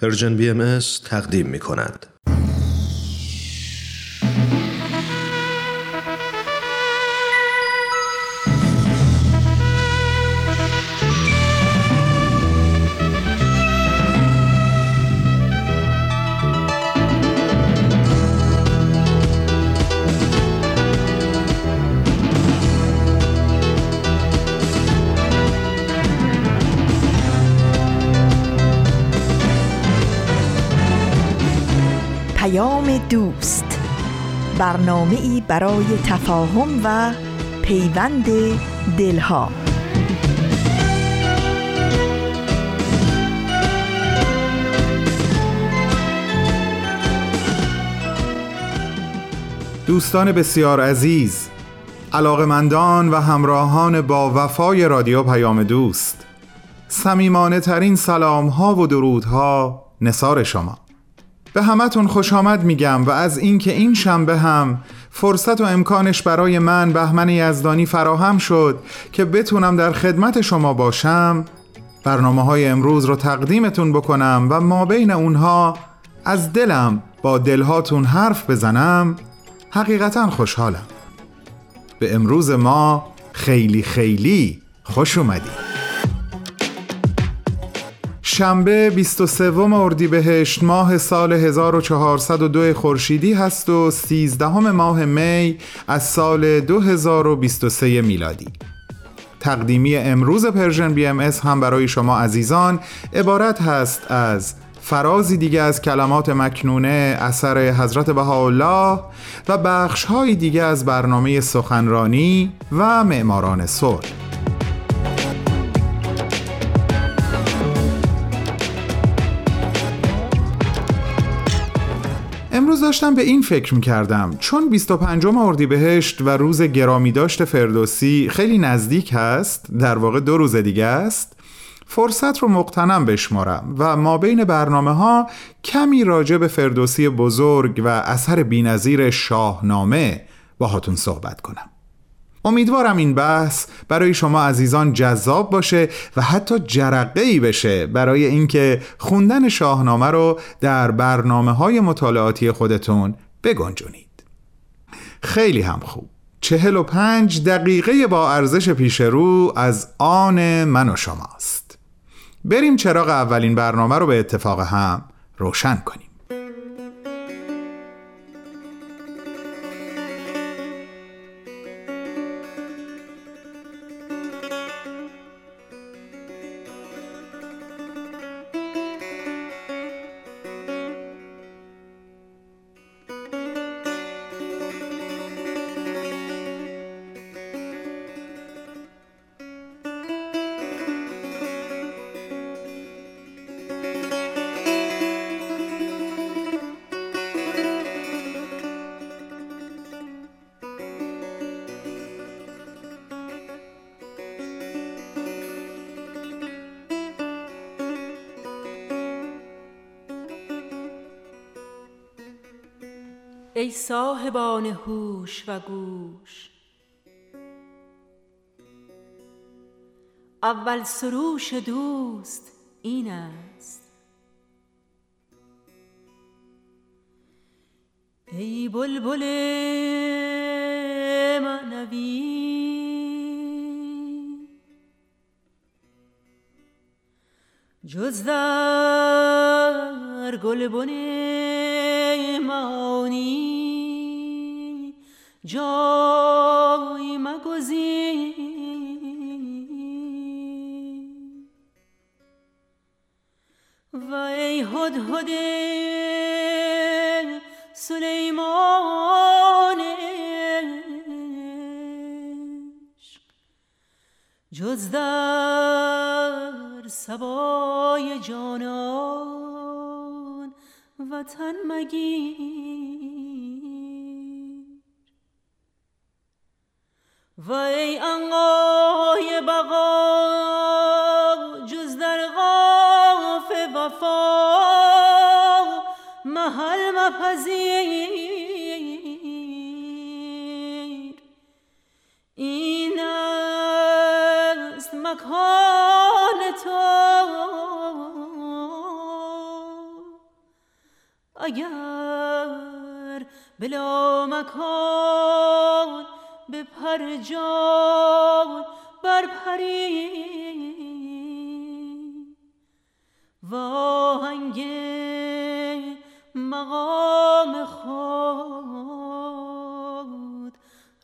پرژن بی ام تقدیم می کند. برنامه ای برای تفاهم و پیوند دلها. دوستان بسیار عزیز علاقمندان و همراهان با وفای رادیو پیام دوست سمیمانه ترین سلام ها و درودها نصار شما. به همتون خوش آمد میگم و از اینکه این شنبه هم فرصت و امکانش برای من بهمن یزدانی فراهم شد که بتونم در خدمت شما باشم برنامه های امروز رو تقدیمتون بکنم و ما بین اونها از دلم با دلهاتون حرف بزنم حقیقتا خوشحالم. به امروز ما خیلی خیلی خوش اومدید. شنبه 23 اردیبهشت ماه سال 1402 خورشیدی هست و 13 ماه می از سال 2023 میلادی. تقدیمی امروز Persian BMS هم برای شما عزیزان عبارت هست از فرازی دیگه از کلمات مکنونه اثر حضرت بهاءالله و بخش دیگه از برنامه سخنرانی و معماران صلح. داشتم به این فکر می‌کردم. چون 25 اردیبهشت و روز گرامی داشت فردوسی خیلی نزدیک هست در واقع دو روز دیگه است فرصت رو مقتنم بشمارم و ما بین برنامه ها کمی راجع به فردوسی بزرگ و اثر بینظیر شاهنامه باهاتون صحبت کنم. امیدوارم این بحث برای شما عزیزان جذاب باشه و حتی جرقه ای بشه برای اینکه خوندن شاهنامه رو در برنامه های مطالعاتی خودتون بگنجونید. خیلی هم خوب. چهل و پنج دقیقه با ارزش پیش رو از آن من و شماست. بریم چراغ اولین برنامه رو به اتفاق هم روشن کنیم. ای صاحبان هوش و گوش. اول سروش دوست این است. ای بلبل معنوی. جز در گلبن و ای هدهد سلیمان جز در سبای جانان وطن مگیر. و ای انقای بقا محل مپذیر این است مکان تو. اگر بلا مکان به پر جان بر پری. واهنگ مقام خود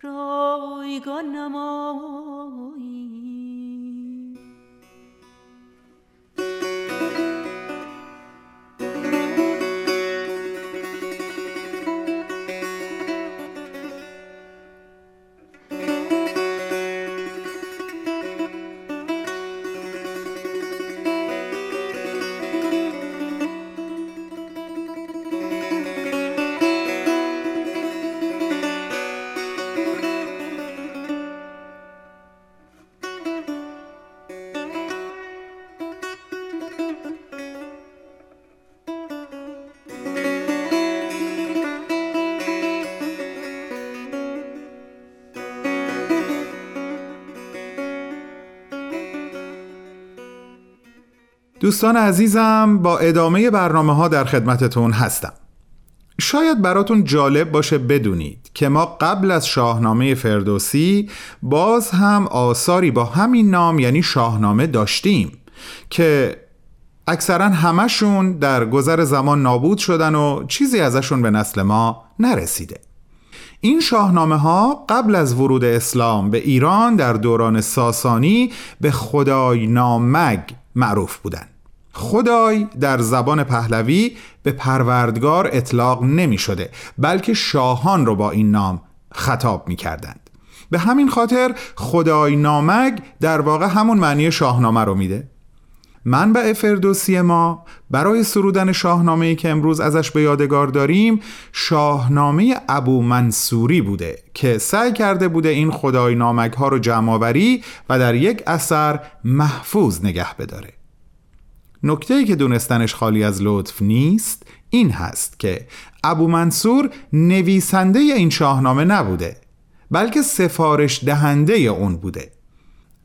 رایگان نمایی. دوستان عزیزم با ادامه برنامه ها در خدمتتون هستم شاید براتون جالب باشه بدونید که ما قبل از شاهنامه فردوسی باز هم آثاری با همین نام یعنی شاهنامه داشتیم که اکثرا همشون در گذر زمان نابود شدن و چیزی ازشون به نسل ما نرسیده این شاهنامه ها قبل از ورود اسلام به ایران در دوران ساسانی به خدای نامگ معروف بودند. خدای در زبان پهلوی به پروردگار اطلاق نمی شده بلکه شاهان رو با این نام خطاب می کردند. به همین خاطر خدای نامگ در واقع همون معنی شاهنامه رو میده منبع فردوسی ما برای سرودن شاهنامه که امروز ازش به یادگار داریم شاهنامه ابو منصوری بوده که سعی کرده بوده این خدای نامک ها رو جمعآوری و در یک اثر محفوظ نگه بداره نکته که دونستنش خالی از لطف نیست این هست که ابو منصور نویسنده این شاهنامه نبوده بلکه سفارش دهنده اون بوده.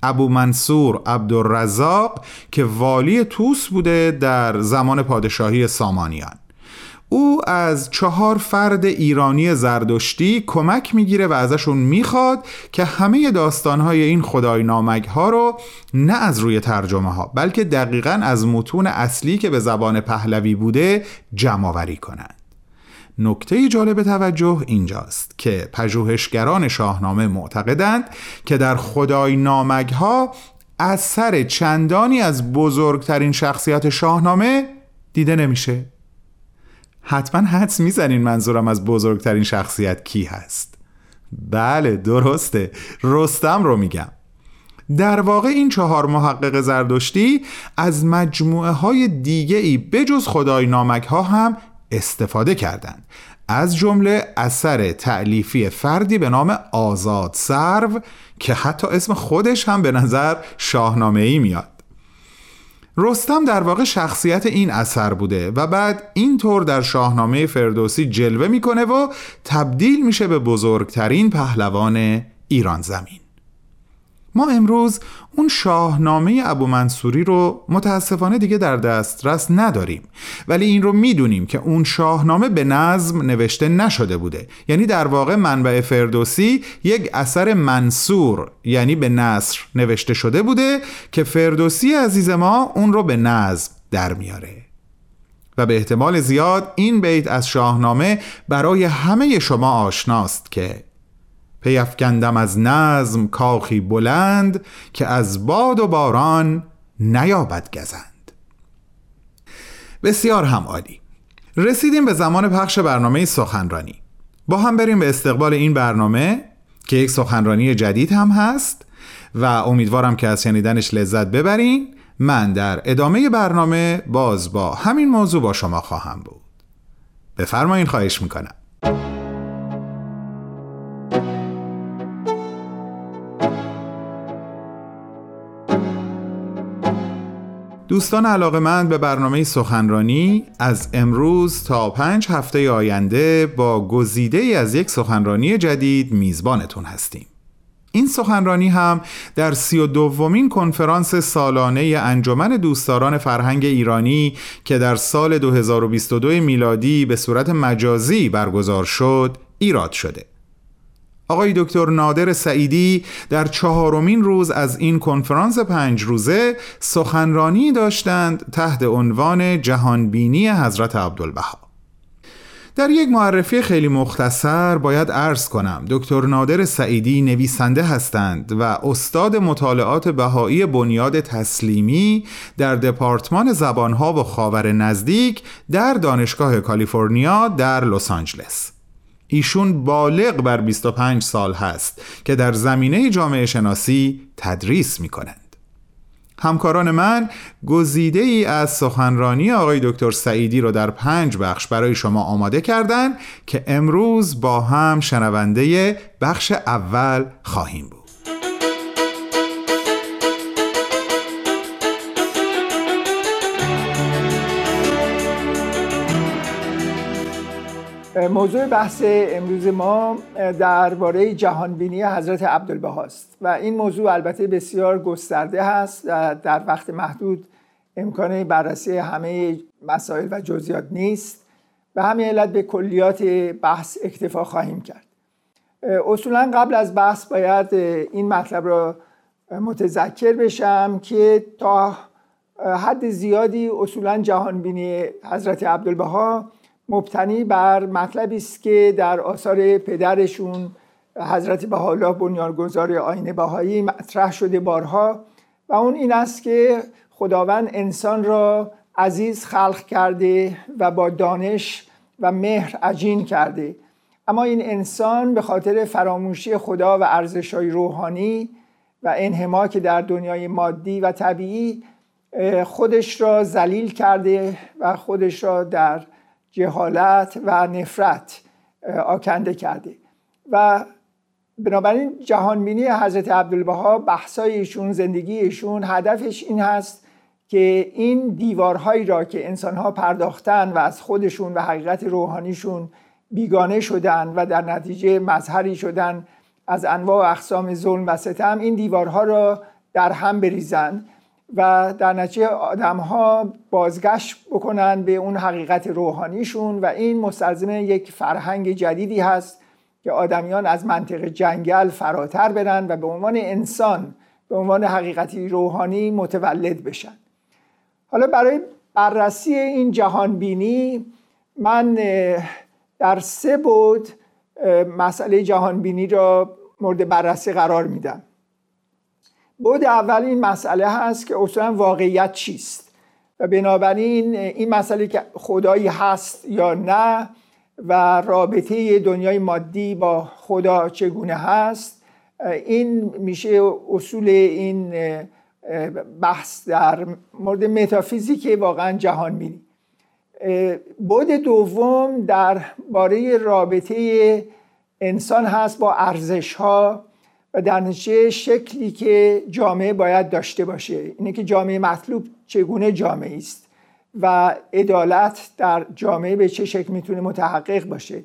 ابو منصور عبدالرزاق که والی توس بوده در زمان پادشاهی سامانیان. او از چهار فرد ایرانی زردشتی کمک می‌گیره و ازشون می‌خواد که همه داستانهای این خدای نامک ها رو نه از روی ترجمه ها بلکه دقیقا از متون اصلی که به زبان پهلوی بوده جمع کنند. نکته جالب توجه اینجاست که پژوهشگران شاهنامه معتقدند که در خدای نامک ها اثر چندانی از بزرگترین شخصیت شاهنامه دیده نمیشه. حتما حدس می‌زنین منظورم از بزرگترین شخصیت کی هست. بله درسته. رستم رو میگم. در واقع این چهار محقق زردشتی از مجموعه های دیگه ای بجز خدای نامک ها هم استفاده کردند. از جمله اثر تعلیفی فردی به نام آزاد سرو که حتی اسم خودش هم به نظر شاهنامه ای میاد. رستم در واقع شخصیت این اثر بوده و بعد اینطور در شاهنامه فردوسی جلوه می‌کنه و تبدیل میشه به بزرگترین پهلوان ایران زمین. ما امروز اون شاهنامه ابو منصوری رو متاسفانه دیگه در دسترس نداریم. ولی این رو می‌دونیم که اون شاهنامه به نظم نوشته نشده بوده. یعنی در واقع منبع فردوسی یک اثر منصور یعنی به نصر نوشته شده بوده که فردوسی عزیز ما اون رو به نظم در میاره. و به احتمال زیاد این بیت از شاهنامه برای همه شما آشناست که پیفکندم از نظم کاخی بلند که از باد و باران نیابد گزند. بسیار هم عالی. رسیدیم به زمان پخش برنامه سخنرانی. با هم بریم به استقبال این برنامه که یک سخنرانی جدید هم هست و امیدوارم که از شنیدنش لذت ببرین. من در ادامه برنامه باز با همین موضوع با شما خواهم بود. بفرمایین خواهش می‌کنم. دوستان علاقه من به برنامه سخنرانی از امروز تا پنج هفته آینده با گزیده ای از یک سخنرانی جدید میزبانتون هستیم. این سخنرانی هم در سی و دومین کنفرانس سالانه انجمن دوستداران فرهنگ ایرانی که در سال 2022 میلادی به صورت مجازی برگزار شد ایراد شده. آقای دکتر نادر سعیدی در چهارمین روز از این کنفرانس پنج روزه سخنرانی داشتند تحت عنوان جهانبینی حضرت عبدالبها. در یک معرفی خیلی مختصر باید عرض کنم دکتر نادر سعیدی نویسنده هستند و استاد مطالعات بهایی بنیاد تسلیمی در دپارتمان زبانها و خاور نزدیک در دانشگاه کالیفرنیا در لس آنجلس. ایشون بالغ بر 25 سال هست که در زمینه جامعه شناسی تدریس می کنند. همکاران من گزیده ای از سخنرانی آقای دکتر سعیدی رو در پنج بخش برای شما آماده کردند که امروز با هم شنونده بخش اول خواهیم بود. موضوع بحث امروز ما درباره جهانبینی حضرت عبدالبهاست و این موضوع البته بسیار گسترده هست و در وقت محدود امکان بررسی همه مسائل و جزئیات نیست و همین علت به کلیات بحث اکتفا خواهیم کرد. اصولا قبل از بحث باید این مطلب را متذکر بشم که تا حد زیادی اصولا جهانبینی حضرت عبدالبها مبتنی بر مطلبی است که در آثار پدرشون حضرت بهاءالله بنیانگذار آین بهایی مطرح شده بارها و اون این است که خداوند انسان را عزیز خلق کرده و با دانش و مهر عجین کرده. اما این انسان به خاطر فراموشی خدا و ارزشهای روحانی و انحماک در دنیای مادی و طبیعی خودش را ذلیل کرده و خودش را در جهالت و نفرت آکنده کرده و بنابراین جهانبینی حضرت عبدالبها بحثای ایشون زندگی ایشون هدفش این هست که این دیوارهایی را که انسانها پرداختن و از خودشون و حقیقت روحانیشون بیگانه شدن و در نتیجه مظهری شدن از انواع و اقسام ظلم و ستم این دیوارها را در هم بریزند و در نتیجه آدم ها بازگشت بکنن به اون حقیقت روحانیشون و این مستلزم یک فرهنگ جدیدی هست که آدمیان از منطق جنگل فراتر برن و به عنوان انسان به عنوان حقیقتی روحانی متولد بشن. حالا برای بررسی این جهانبینی من در سه بود مسئله جهانبینی را مورد بررسی قرار میدم. بود اول این مسئله هست که اصلا واقعیت چیست و بنابراین این مسئله که خدایی هست یا نه و رابطه دنیای مادی با خدا چگونه هست این میشه اصول این بحث در مورد متافیزیک واقعا جهان بینی. بود دوم در باره رابطه انسان هست با ارزش ها و در نتیجه شکلی که جامعه باید داشته باشه. اینه که جامعه مطلوب چگونه جامعه است و عدالت در جامعه به چه شکل می‌تونه متحقق باشه.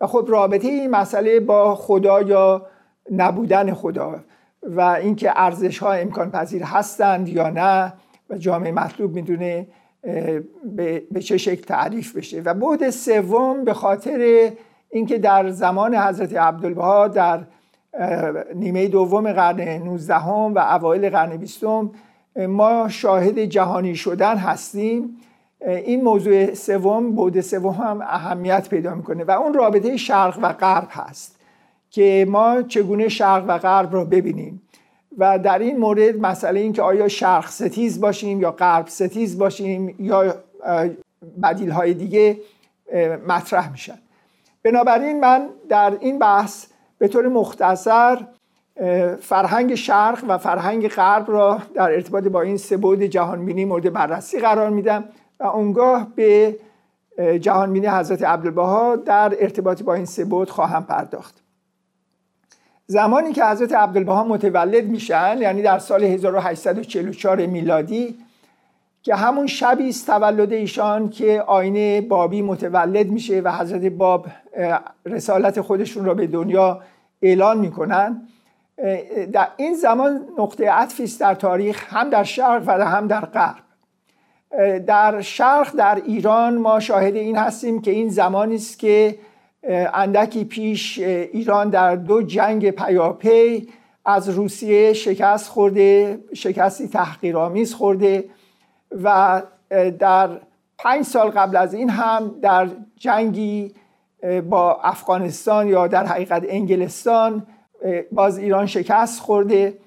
و خب رابطه این مسئله با خدا یا نبودن خدا و اینکه ارزش ها امکان پذیر هستند یا نه و جامعه مطلوب می‌تونه به چه شکل تعریف بشه. و بعد سوم به خاطر اینکه در زمان حضرت عبدالبها در نیمه دوم قرن 19 و اوایل قرن 20 ما شاهد جهانی شدن هستیم. این موضوع سوم بود سوم هم اهمیت پیدا می‌کنه و اون رابطه شرق و غرب هست که ما چگونه شرق و غرب رو ببینیم. و در این مورد مسئله این که آیا شرق ستیز باشیم یا غرب ستیز باشیم یا بدیل های دیگه مطرح میشن. بنابراین من در این بحث به طور مختصر فرهنگ شرق و فرهنگ غرب را در ارتباط با این سه بود جهانبینی مورد بررسی قرار میدم و اونگاه به جهانبینی حضرت عبدالبها در ارتباط با این سه بود خواهم پرداخت. زمانی که حضرت عبدالبها متولد میشن یعنی در سال 1844 میلادی که همون شبی است تولد ایشان که آینه بابی متولد میشه و حضرت باب رسالت خودشون را به دنیا اعلان می‌کنن. در این زمان نقطه عطفی است در تاریخ هم در شرق و هم در غرب. در شرق در ایران ما شاهد این هستیم که این زمانی است که اندکی پیش ایران در دو جنگ پیاپی از روسیه شکست خورده شکستی تحقیرآمیز خورده. و در پنج سال قبل از این هم در جنگی با افغانستان یا در حقیقت انگلستان باز ایران شکست خورده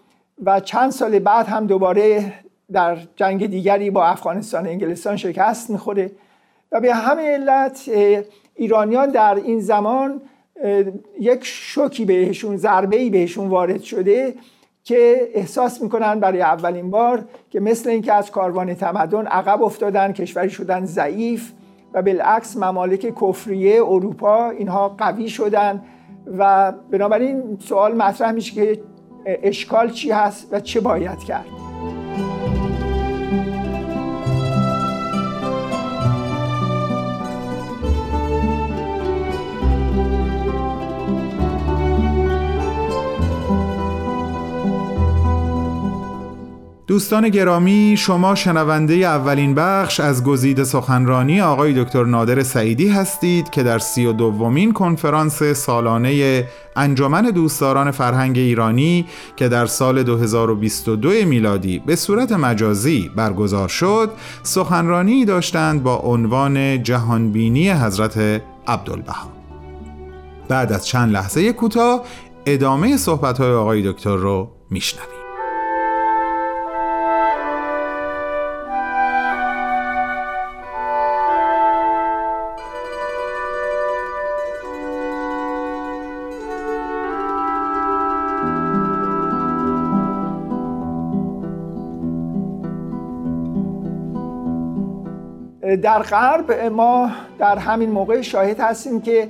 و چند سال بعد هم دوباره در جنگ دیگری با افغانستان و انگلستان شکست می‌خوره. و به همه علت ایرانیان در این زمان یک شوکی بهشون ضربه ای بهشون وارد شده که احساس می‌کنن برای اولین بار که مثل اینکه از کاروان تمدن عقب افتادن کشوری شدن ضعیف و بالعکس ممالک کفریه اروپا اینها قوی شدن و بنابراین سوال مطرح میشه که اشکال چی هست و چه باید کرد. دوستان گرامی شما شنونده اولین بخش از گزیده سخنرانی آقای دکتر نادر سعیدی هستید که در سی و دومین کنفرانس سالانه انجمن دوستداران فرهنگ ایرانی که در سال 2022 میلادی به صورت مجازی برگزار شد سخنرانی داشتند با عنوان جهانبینی حضرت عبدالبها. بعد از چند لحظه کوتاه ادامه صحبت‌های آقای دکتر رو میشنویم. در غرب ما در همین موقع شاهد هستیم که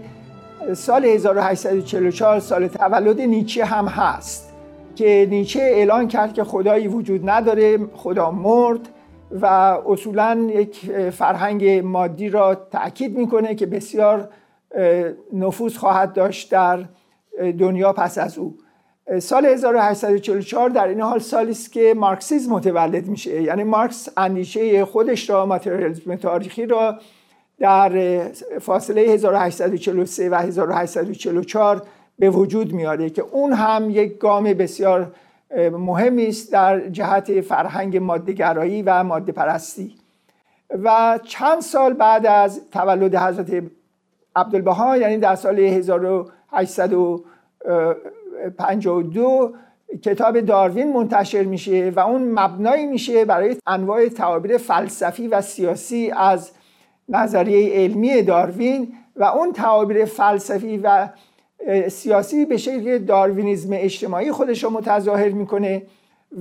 سال 1844 سال تولد نیچه هم هست که نیچه اعلان کرد که خدایی وجود نداره خدا مرد و اصولا یک فرهنگ مادی را تاکید می‌کنه که بسیار نفوذ خواهد داشت در دنیا پس از او. سال 1844 در این حال سالی است که مارکسیزم متولد میشه. یعنی مارکس اندیشه خودش را ماتریالیسم تاریخی را در فاصله 1843 و 1844 به وجود میاره که اون هم یک گام بسیار مهمی است در جهت فرهنگ مادهگرایی و ماده پرستی و چند سال بعد از تولد حضرت عبدالبها یعنی در سال 1800 52 کتاب داروین منتشر میشه و اون مبنایی میشه برای انواع تعابیر فلسفی و سیاسی از نظریه علمی داروین و اون تعابیر فلسفی و سیاسی به شکل داروینیزم اجتماعی خودش رو متظاهر می‌کنه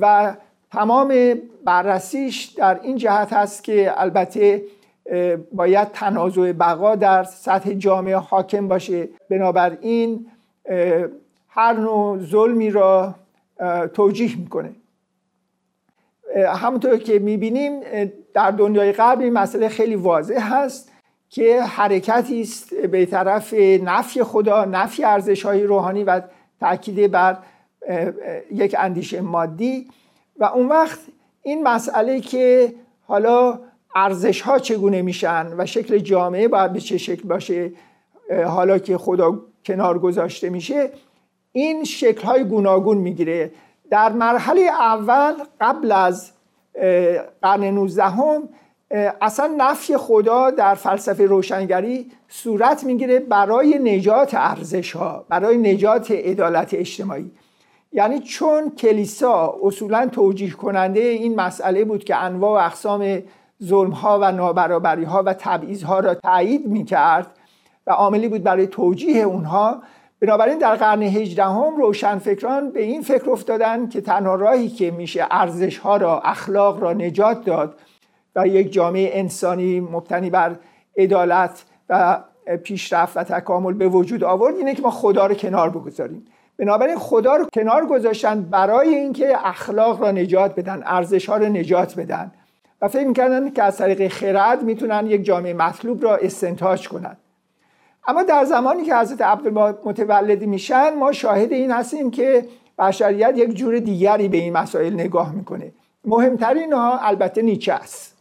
و تمام بررسیش در این جهت هست که البته باید تنازع بقا در سطح جامعه حاکم باشه. بنابراین هر نوع ظلمی را توجیه می‌کنه. همونطور که می‌بینیم در دنیای غرب این مسئله خیلی واضح هست که حرکتی است به طرف نفی خدا نفی ارزش های روحانی و تاکید بر یک اندیشه مادی. و اون وقت این مسئله که حالا ارزش ها چگونه میشن و شکل جامعه باید به چه شکل باشه حالا که خدا کنار گذاشته میشه این شکل های گوناگون می‌گیره. در مرحله اول قبل از قرن 19 هم اصلا نفی خدا در فلسفه روشنگری صورت می‌گیره برای نجات ارزش ها برای نجات عدالت اجتماعی. یعنی چون کلیسا اصولا توجیه کننده این مسئله بود که انواع و اقسام ظلم ها و نابرابری ها و تبعیض ها را تایید می‌کرد و عاملی بود برای توجیه اونها بنابراین در قرن هجدهم روشنفکران به این فکر افتادن که تنها راهی که میشه ارزش ها را اخلاق را نجات داد و یک جامعه انسانی مبتنی بر عدالت و پیشرفت و تکامل به وجود آورد اینه که ما خدا رو کنار بگذاریم. بنابراین خدا رو کنار گذاشتن برای اینکه اخلاق را نجات بدن ارزش ها را نجات بدن. و فکر می‌کردن که از طریق خرد می‌تونن یک جامعه مطلوب را استنتاج کنند اما در زمانی که حضرت عبدالبها متولد میشن ما شاهد این هستیم که بشریت یک جور دیگری به این مسائل نگاه می‌کنه. مهمترین ها البته نیچه است.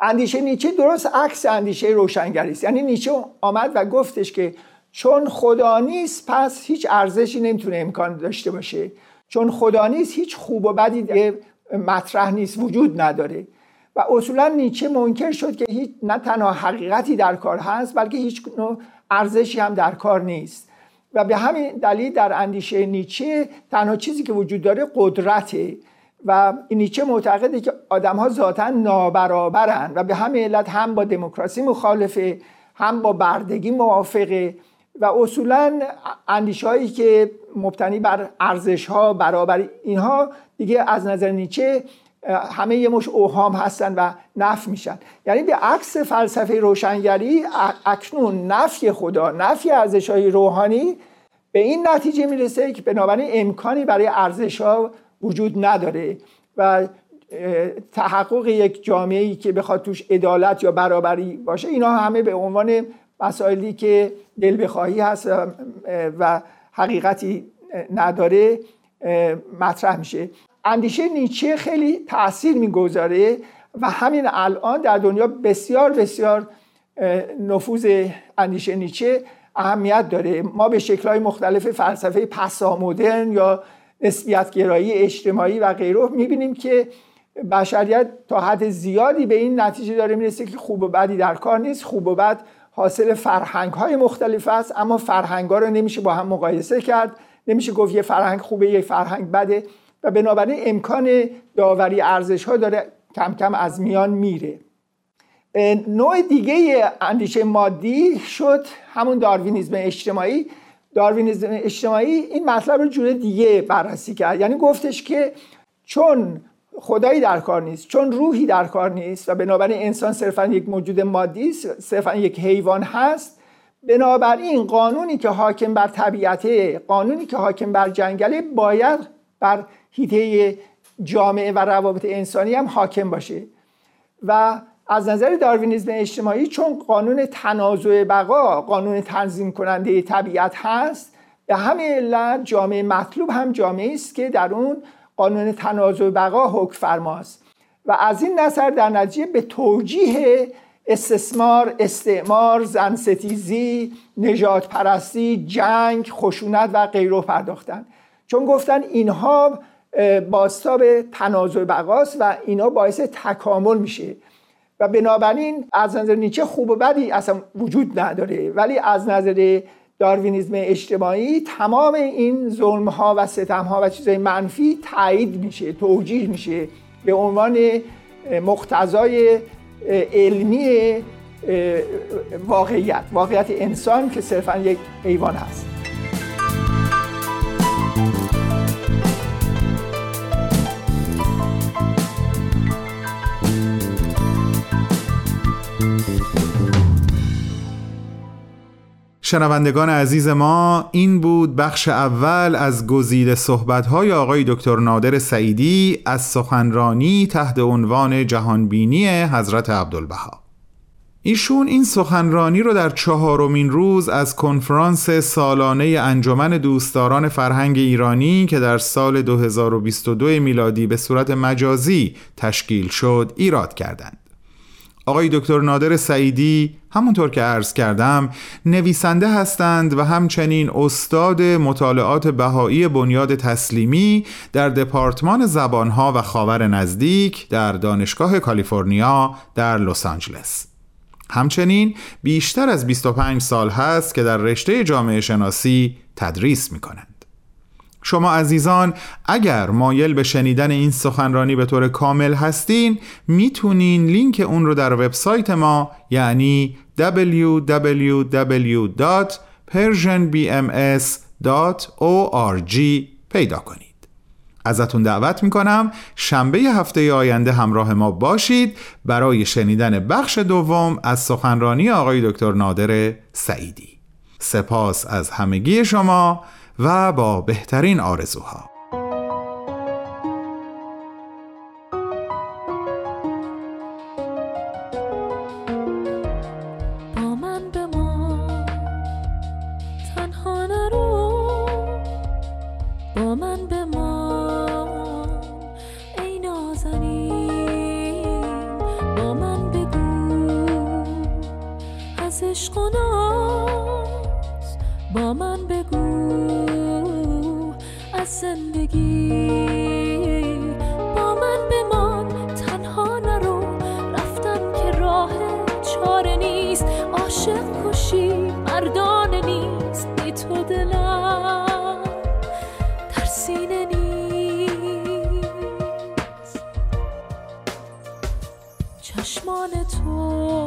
اندیشه نیچه درست عکس اندیشه روشنگری است. یعنی نیچه آمد و گفتش که چون خدا نیست پس هیچ ارزشی نمی‌تونه امکان داشته باشه. چون خدا نیست هیچ خوب و بدی مطرح نیست وجود نداره. و اصولا نیچه منکر شد که هیچ نه تنها حقیقتی در کار هست بلکه هیچ نوع ارزشی هم در کار نیست. و به همین دلیل در اندیشه نیچه تنها چیزی که وجود داره قدرته. و نیچه معتقده که آدم ها ذاتا نابرابرن و به همین علت هم با دموکراسی مخالفه هم با بردگی موافقه و اصولا اندیشه هایی که مبتنی بر ارزش ها برابر اینها دیگه از نظر نیچه همه یه مش اوهام هستن و نف میشن. یعنی به عکس فلسفه روشنگری اکنون نفی خدا نفی ارزش های روحانی به این نتیجه می‌رسه که بنابراین امکانی برای ارزش ها وجود نداره و تحقق یک جامعه ای که بخواد توش عدالت یا برابری باشه اینا همه به عنوان مسائلی که دل بخواهی هست و حقیقتی نداره مطرح میشه. اندیشه نیچه خیلی تاثیر می‌گذاره و همین الان در دنیا بسیار بسیار نفوذ اندیشه نیچه اهمیت داره. ما به شکلهای مختلف فلسفه پسامدرن یا نسبیت گرایی اجتماعی و غیره می‌بینیم که بشریت تا حد زیادی به این نتیجه داره می‌رسه که خوب و بدی در کار نیست. خوب و بد حاصل فرهنگ های مختلف است اما فرهنگ ها رو نمیشه با هم مقایسه کرد. نمیشه گفت یه فرهنگ خوبه یه فرهنگ بده. و بنابراین امکان داوری ارزش ها داره کم کم از میان میره. نوع دیگه اندیشه مادی شد همون داروینیزم اجتماعی. داروینیزم اجتماعی این مطلب رو جور دیگه بررسی کرد. یعنی گفتش که چون خدایی در کار نیست چون روحی در کار نیست و بنابراین انسان صرفا یک موجود مادی است صرفا یک حیوان هست بنابراین قانونی که حاکم بر طبیعته قانونی که حاکم بر جنگله باید بر هیته جامعه و روابط انسانی هم حاکم باشه. و از نظر داروینیزم اجتماعی چون قانون تنازع بقا قانون تنظیم کننده طبیعت هست به همین علت جامعه مطلوب هم جامعه است که در اون قانون تنازع بقا حکم فرماست. و از این نظر در نتیجه به توجیه استثمار، استعمار، زنستیزی، نجات پرستی، جنگ، خشونت و غیره پرداختن. چون گفتن اینها باستاب تنازع بقاست و اینا باعث تکامل میشه. و بنابراین از نظر نیچه خوب و بدی اصلا وجود نداره. ولی از نظر داروینیزم اجتماعی تمام این ظلم ها و ستم ها و چیزهای منفی تایید میشه توجیه میشه به عنوان مقتضای علمی واقعیت واقعیت انسان که صرفا یک حیوان هست. شنوندگان عزیز ما این بود بخش اول از گزیده صحبت‌های آقای دکتر نادر سعیدی از سخنرانی تحت عنوان جهانبینی حضرت عبدالبها ایشون این سخنرانی رو در چهارمین روز از کنفرانس سالانه انجمن دوستداران فرهنگ ایرانی که در سال 2022 میلادی به صورت مجازی تشکیل شد ایراد کردند. آقای دکتر نادر سعیدی همونطور که عرض کردم نویسنده هستند و همچنین استاد مطالعات بهایی بنیاد تسلیمی در دپارتمان زبانها و خاور نزدیک در دانشگاه کالیفرنیا در لس آنجلس همچنین بیشتر از 25 سال هست که در رشته جامعه شناسی تدریس می کنند. شما عزیزان اگر مایل به شنیدن این سخنرانی به طور کامل هستین می‌تونین لینک اون رو در وبسایت ما یعنی www.persianbms.org پیدا کنید. ازتون دعوت می‌کنم شنبه هفته آینده همراه ما باشید برای شنیدن بخش دوم از سخنرانی آقای دکتر نادر سعیدی. سپاس از همگی شما. و با بهترین آرزوها. دلم در سینه نیست. چشمان تو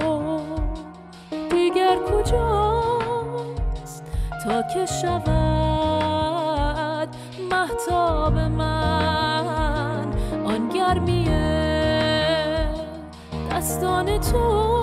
دیگر کجاست؟ تا که شود محتاب من آن گرمیه دستان تو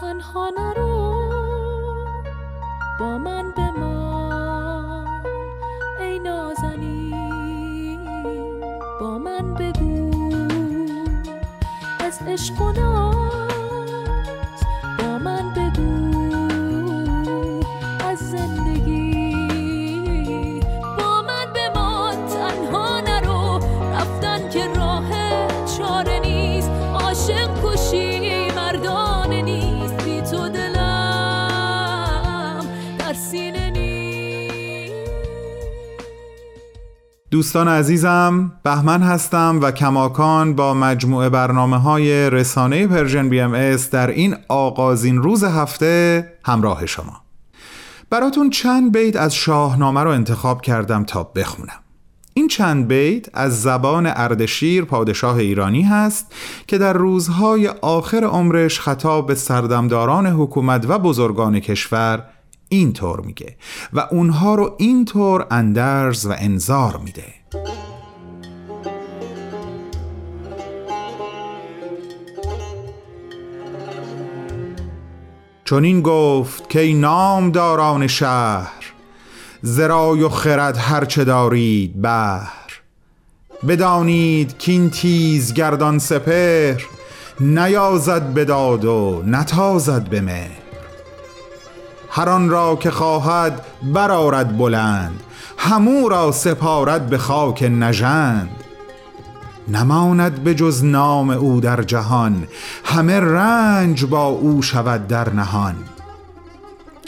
تنها نرو با من بمان ای نازنین با من بگو از عشق و دوستان عزیزم بهمن هستم و کماکان با مجموعه برنامه های رسانه Persian BMS در این آغازین روز هفته همراه شما. براتون چند بیت از شاهنامه رو انتخاب کردم تا بخونم. این چند بیت از زبان اردشیر پادشاه ایرانی هست که در روزهای آخر عمرش خطاب به سردمداران حکومت و بزرگان کشور اینطور میگه و اونها رو اینطور اندرز و انذار میده. چون این گفت که ای نامداران شهر زرای و خرد هرچه دارید بهر. بدانید کین تیز گردان سپهر نیازد به داد و نتازد به مهر هر آن را که خواهد برارد بلند همو را سپارد به خاک نژند. نماند به جز نام او در جهان همه رنج با او شود در نهان.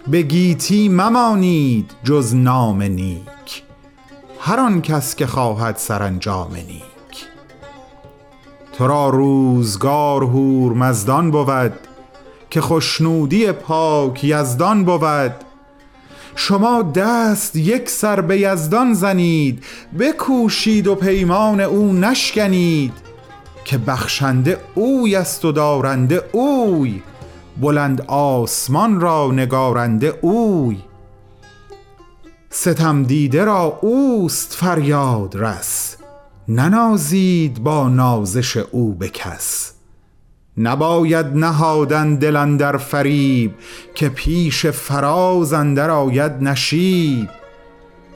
به گیتی ممانید جز نام نیک هر آن کس که خواهد سرانجام نیک. تو را روزگار هور مزدان بود که خشنودی پاک یزدان بود. شما دست یک سر به یزدان زنید بکوشید و پیمان او نشکنید که بخشنده اوی است و دارنده اوی بلند آسمان را نگارنده اوی. ستم دیده را اوست فریاد رس ننازید با نازش او به کس. نباید نهادن دل اندر فریب که پیش فراز اندر آید نشیب.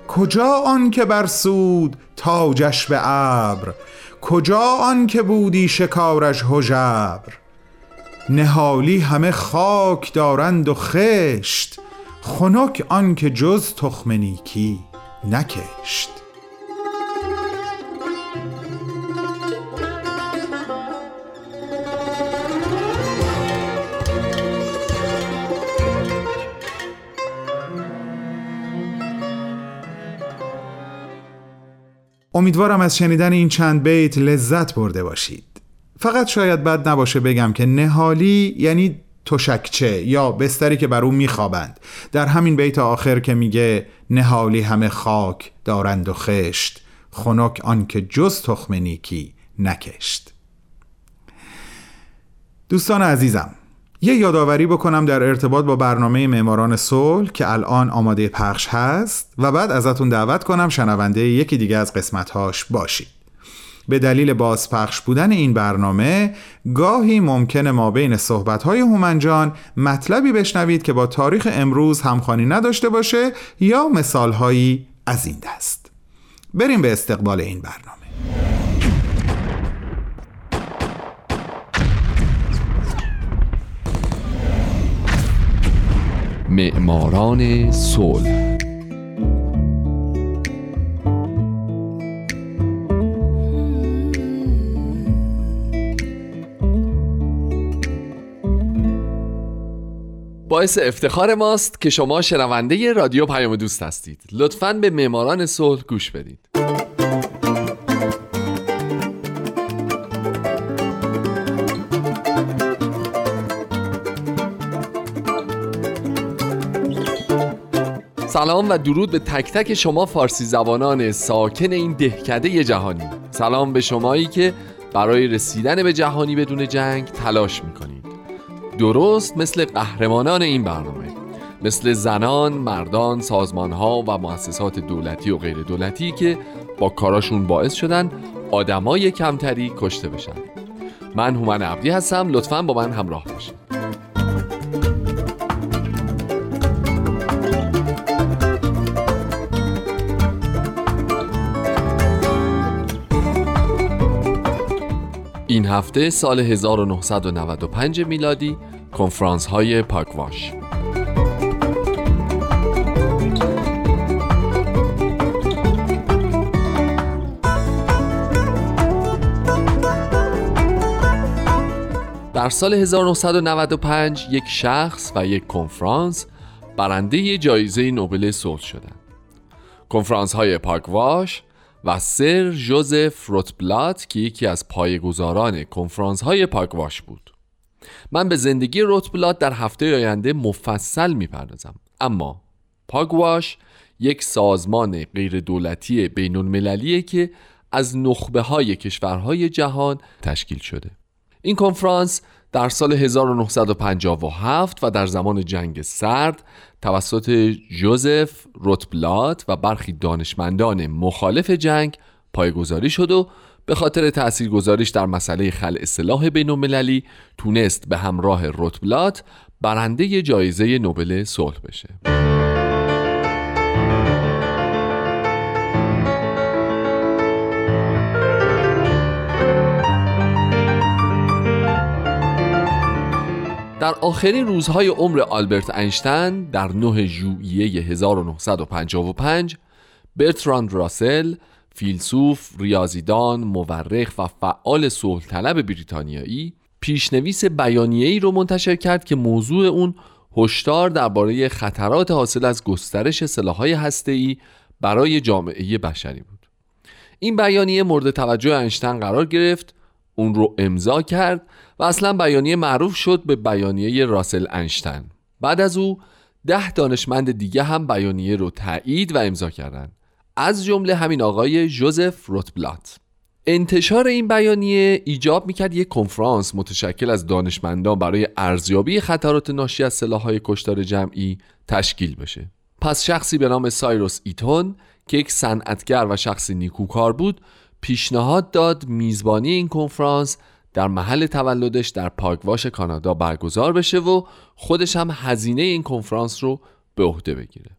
کجا آن که برسود تاجش به ابر؟ کجا آن که بودی شکارش هژبر؟ نهالی همه خاک دارند و خشت خنک آن که جز تخم نیکی نکشت. امیدوارم از شنیدن این چند بیت لذت برده باشید. فقط شاید بد نباشه بگم که نهالی یعنی تشکچه یا بستری که بر او میخوابند. در همین بیت آخر که میگه نهالی همه خاک دارند و خشت خنک آن که جز تخم نیکی نکشت. دوستان عزیزم یه یادآوری بکنم در ارتباط با برنامه معماران صلح که الان آماده پخش هست و بعد ازتون دعوت کنم شنونده یکی دیگه از قسمتهاش باشید. به دلیل بازپخش بودن این برنامه گاهی ممکنه ما بین صحبتهای هومنجان مطلبی بشنوید که با تاریخ امروز همخوانی نداشته باشه یا مثالهایی از این دست. بریم به استقبال این برنامه. معماران صلح. باعث افتخار ماست که شما شنونده رادیو پیام دوست هستید. لطفاً به معماران صلح گوش بدید. سلام و درود به تک تک شما فارسی زبانان ساکن این دهکده جهانی. سلام به شمایی که برای رسیدن به جهانی بدون جنگ تلاش می‌کنید. درست مثل قهرمانان این برنامه. مثل زنان، مردان، سازمانها و مؤسسات دولتی و غیر دولتی که با کاراشون باعث شدن آدمای کمتری کشته بشن. من هومن عبدی هستم. لطفا با من همراه باشید. این هفته سال 1995 میلادی کنفرانس های پاکواش در سال 1995 یک شخص و یک کنفرانس برنده جایزه نوبل صلح شدند. کنفرانس های پاکواش و سر جوزف روتبلات که یکی از پایگزاران کنفرانس های پاکواش بود. من به زندگی روتبلات در هفته آینده مفصل می‌پردازم. اما پاگواش یک سازمان غیر دولتی بین که از نخبه های کشورهای جهان تشکیل شده. این کنفرانس در سال 1957 و در زمان جنگ سرد توسط جوزف روتبلات و برخی دانشمندان مخالف جنگ پایگذاری شد و به خاطر تاثیرگذاریش در مسئله خلع سلاح بین تونست به همراه روتبلات برنده جایزه نوبل صلح بشه. در آخرین روزهای عمر آلبرت اینشتین در 9 ژوئیه 1955 برتراند راسل فیلسوف، ریاضیدان، مورخ و فعال صلح طلب بریتانیایی پیشنویس بیانیه‌ای رو منتشر کرد که موضوع اون هشدار درباره خطرات حاصل از گسترش سلاح‌های هسته‌ای برای جامعه بشری بود. این بیانیه مورد توجه اینشتین قرار گرفت، اون رو امضا کرد و اصلا بیانیه معروف شد به بیانیه راسل انشتن بعد از او ده دانشمند دیگه هم بیانیه رو تایید و امضا کردند. از جمله همین آقای جوزف روتبلات. انتشار این بیانیه ایجاب می‌کرد یک کنفرانس متشکل از دانشمندان برای ارزیابی خطرات ناشی از سلاحهای کشتار جمعی تشکیل بشه. پس شخصی به نام سایروس ایتون که یک صنعتگر و شخصی نیکوکار بود پیشنهاد داد میزبانی این کنفرانس در محل تولدش در پاکواش کانادا برگزار بشه و خودش هم هزینه این کنفرانس رو به عهده بگیره.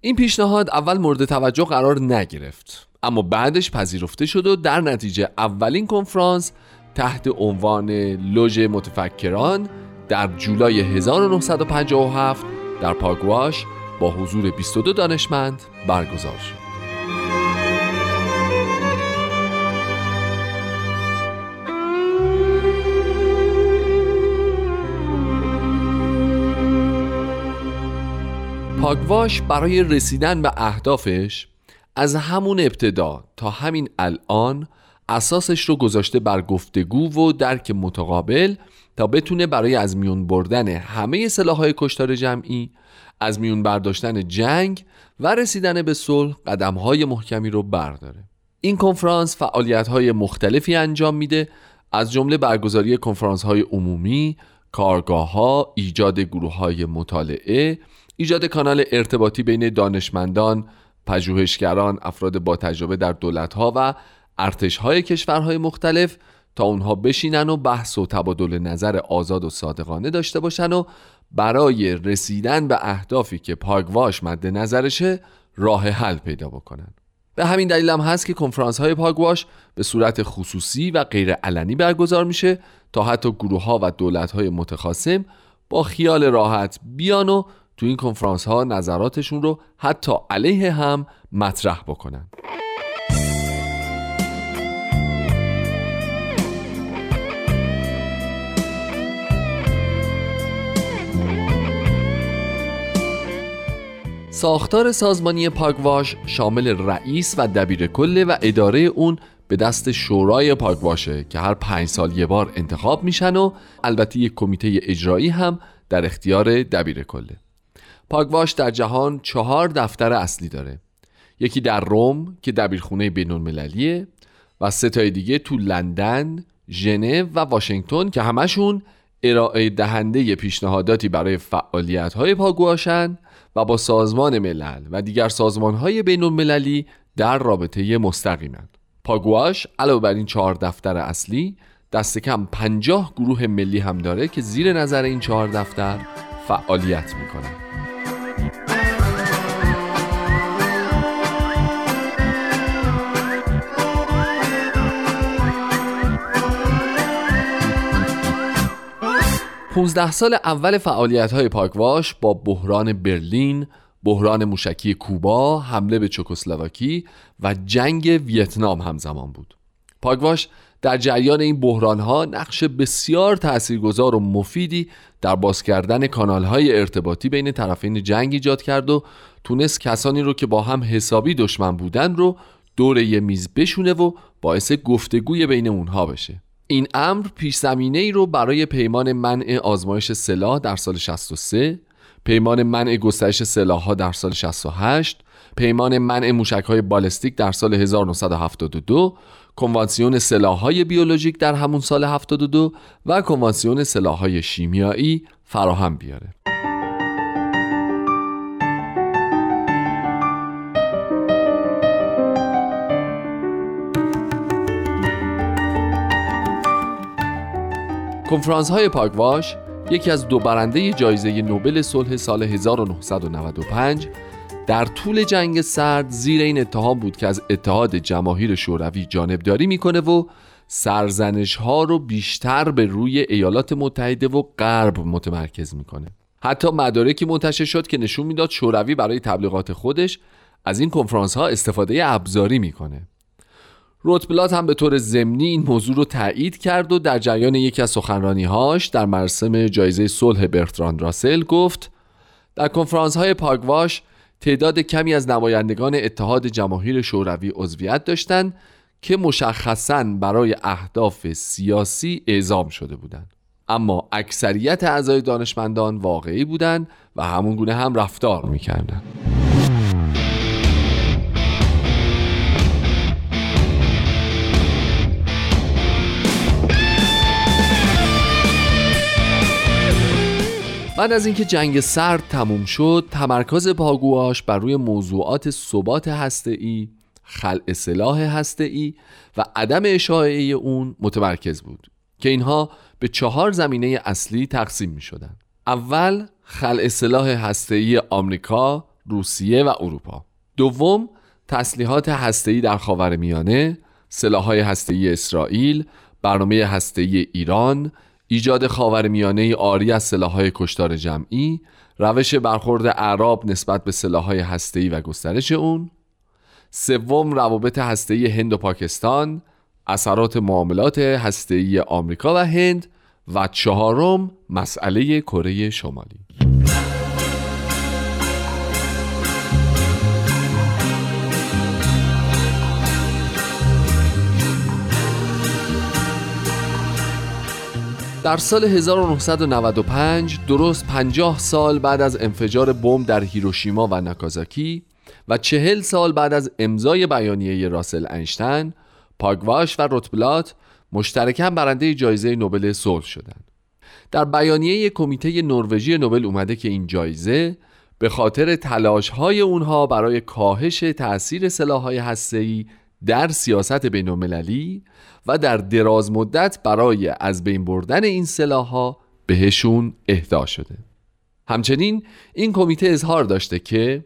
این پیشنهاد اول مورد توجه قرار نگرفت اما بعدش پذیرفته شد و در نتیجه اولین کنفرانس تحت عنوان لوژ متفکران در جولای 1957 در پاگواش با حضور 22 دانشمند برگزار شد. پاگواش برای رسیدن به اهدافش از همون ابتدا تا همین الان اساسش رو گذاشته بر گفتگو و درک متقابل تا بتونه برای از میون بردن همه سلاحهای کشتار جمعی از میون برداشتن جنگ و رسیدن به صلح قدمهای محکمی رو برداره. این کنفرانس فعالیت های مختلفی انجام میده از جمله برگزاری کنفرانس های عمومی، کارگاه ها، ایجاد گروه های مطالعه، ایجاد کانال ارتباطی بین دانشمندان، پژوهشگران، افراد با تجربه در دولت ها و ارتش های کشورهای مختلف تا اونها بشینن و بحث و تبادل نظر آزاد و صادقانه داشته باشن و برای رسیدن به اهدافی که پاگواش مد نظرشه راه حل پیدا بکنن. به همین دلیل هم هست که کنفرانس های پاگواش به صورت خصوصی و غیر علنی برگزار میشه تا حتی گروه ها و دولت های متخاصم با خیال راحت بیان و تو این کنفرانس ها نظراتشون رو حتی علیه هم مطرح بکنن. ساختار سازمانی پاگواش شامل رئیس و دبیر کله و اداره اون به دست شورای پاگواشه که هر پنج سال یه بار انتخاب میشن و البته یک کمیته اجرایی هم در اختیار دبیر کله. پاگواش در جهان چهار دفتر اصلی داره یکی در روم که دبیرخونه بین المللیه و سه تای دیگه تو لندن، ژنو و واشنگتن که همشون ارائه دهنده پیشنهاداتی برای فعالیت های پاگواشن و با سازمان ملل و دیگر سازمان های بین المللی در رابطه مستقیمند. پاگواش علاوه بر این چهار دفتر اصلی دست کم پنجاه گروه ملی هم داره که زیر نظر این چهار دفتر فعالیت می‌کنند. 15 سال اول فعالیت های پاکواش با بحران برلین، بحران موشکی کوبا، حمله به چکسلواکی و جنگ ویتنام همزمان بود. پاکواش در جریان این بحران ها نقش بسیار تاثیرگذار و مفیدی در باز کردن کانال های ارتباطی بین طرفین جنگ ایجاد کرد و تونست کسانی رو که با هم حسابی دشمن بودن رو دور یه میز بشونه و باعث گفتگوی بین اونها بشه. این امر پیش زمینه ای رو برای پیمان منع آزمایش سلاح در سال 63 پیمان منع گسترش سلاح ها در سال 68 پیمان منع موشک های بالستیک در سال 1972 کنوانسیون سلاح های بیولوژیک در همون سال 72 و کنوانسیون سلاح های شیمیایی فراهم بیاره. کنفرانس های پاکواش یکی از دو برنده جایزه نوبل صلح سال 1995 در طول جنگ سرد زیر این اتهام بود که از اتحاد جماهیر شوروی جانبداری می‌کنه و سرزنش ها رو بیشتر به روی ایالات متحده و غرب متمرکز می‌کنه. حتی مدارکی منتشر شد که نشون می‌داد شوروی برای تبلیغات خودش از این کنفرانس ها استفاده ابزاری می‌کنه. روتبلات هم به طور ضمنی این موضوع رو تایید کرد و در جریان یکی از سخنرانیهاش در مراسم جایزه صلح برتراند راسل گفت در کنفرانس های پاگواش تعداد کمی از نمایندگان اتحاد جماهیر شوروی عضویت داشتند که مشخصا برای اهداف سیاسی اعزام شده بودند. اما اکثریت اعضای دانشمندان واقعی بودند و همون گونه هم رفتار می‌کردند. بعد از اینکه جنگ سرد تموم شد تمرکز پاگواش بر روی موضوعات ثبات هسته‌ای خلع سلاح هسته‌ای و عدم اشاعه اون متمرکز بود که اینها به چهار زمینه اصلی تقسیم می شدن. اول خلع سلاح هسته‌ای آمریکا، روسیه و اروپا. دوم تسلیحات هسته‌ای در خاورمیانه، سلاح‌های هسته‌ای اسرائیل، برنامه هسته‌ای ایران، ایجاد خاورمیانه آری از سلاحهای کشتار جمعی روش برخورد اعراب نسبت به سلاحهای هسته‌ای و گسترش اون. سوم روابط هسته‌ای هند و پاکستان اثرات معاملات هسته‌ای آمریکا و هند و چهارم مسئله کره شمالی. در سال 1995 درست 50 سال بعد از انفجار بمب در هیروشیما و ناکازاکی و چهل سال بعد از امضای بیانیه راسل انشتن پاگواش و روتبلات مشترکاً برنده جایزه نوبل صلح شدند. در بیانیه کمیته نروژی نوبل اومده که این جایزه به خاطر تلاش های اونها برای کاهش تأثیر سلاح‌های هسته‌ای در سیاست بین المللی و در دراز مدت برای از بین بردن این سلاح‌ها بهشون اهدا شده. همچنین این کمیته اظهار داشته که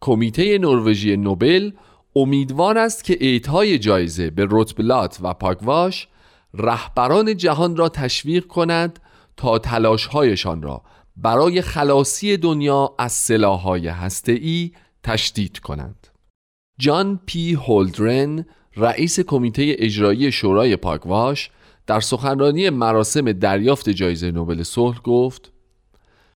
کمیته نروژی نوبل امیدوار است که اعطای جایزه به روتبلات و پاکواش رهبران جهان را تشویق کند تا تلاشهایشان را برای خلاصی دنیا از سلاح‌های هسته‌ای تشدید کنند. جان پی هولدرن رئیس کمیته اجرایی شورای پاکواش در سخنرانی مراسم دریافت جایزه نوبل صلح گفت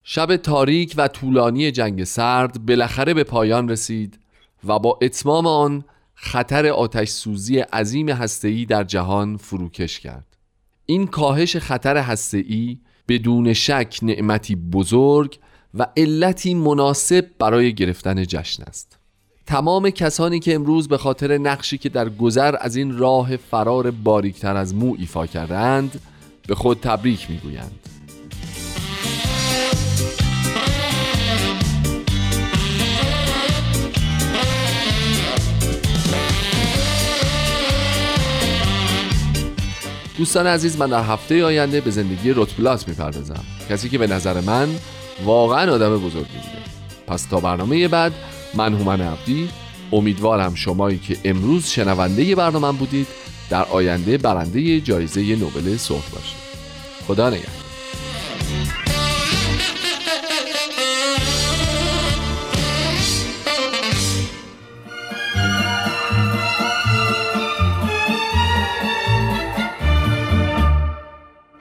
شب تاریک و طولانی جنگ سرد بالاخره به پایان رسید و با اتمام آن خطر آتش سوزی عظیم هسته‌ای در جهان فروکش کرد. این کاهش خطر هسته‌ای بدون شک نعمتی بزرگ و علتی مناسب برای گرفتن جشن است. تمام کسانی که امروز به خاطر نقشی که در گذر از این راه فرار باریکتر از مو ایفا کردند به خود تبریک می‌گویند. دوستان عزیز من در هفته آینده به زندگی روتبلات می‌پردازم. کسی که به نظر من واقعا آدم بزرگی بوده. پس تا برنامه بعد من هومن عبدی امیدوارم شمایی که امروز شنونده برنامه بودید در آینده برنده جایزه نوبل صلح باشید. خدا نگهدار.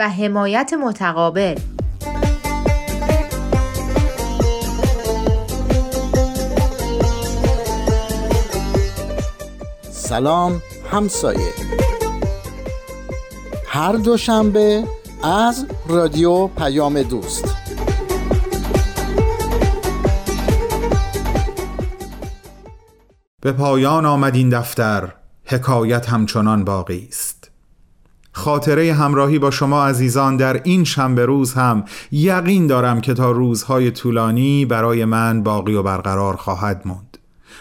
و حمایت متقابل. سلام همسایه. هر دوشنبه از رادیو پیام دوست. به پایان آمد این دفتر حکایت همچنان باقی است. خاطره همراهی با شما عزیزان در این شنبه روز هم یقین دارم که تا روزهای طولانی برای من باقی و برقرار خواهد موند.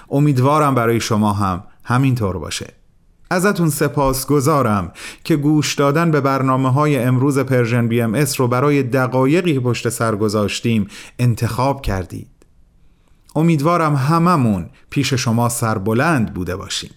امیدوارم برای شما هم همینطور باشه. ازتون سپاس گذارم که گوش دادن به برنامه های امروز Persian BMS رو برای دقایقی پشت سر گذاشتیم انتخاب کردید. امیدوارم هممون پیش شما سربلند بوده باشیم.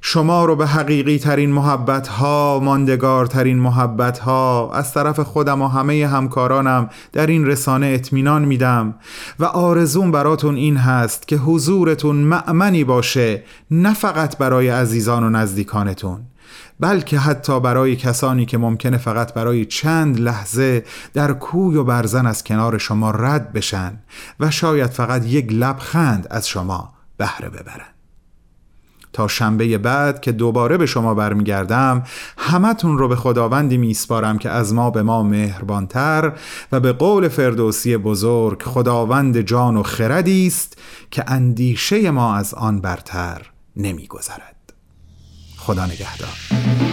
شما رو به حقیقی ترین محبت ها ماندگار ترین محبت ها از طرف خودم و همه همکارانم در این رسانه اطمینان میدم و آرزون براتون این هست که حضورتون معمنی باشه نه فقط برای عزیزان و نزدیکانتون بلکه حتی برای کسانی که ممکنه فقط برای چند لحظه در کوی و برزن از کنار شما رد بشن و شاید فقط یک لبخند از شما بهره ببرن. تا شنبه بعد که دوباره به شما برمیگردم همتون رو به خداوندی میسپارم که از ما به ما مهربانتر و به قول فردوسی بزرگ خداوند جان و خردی است که اندیشه ما از آن برتر نمیگذرد. خدا نگهدار.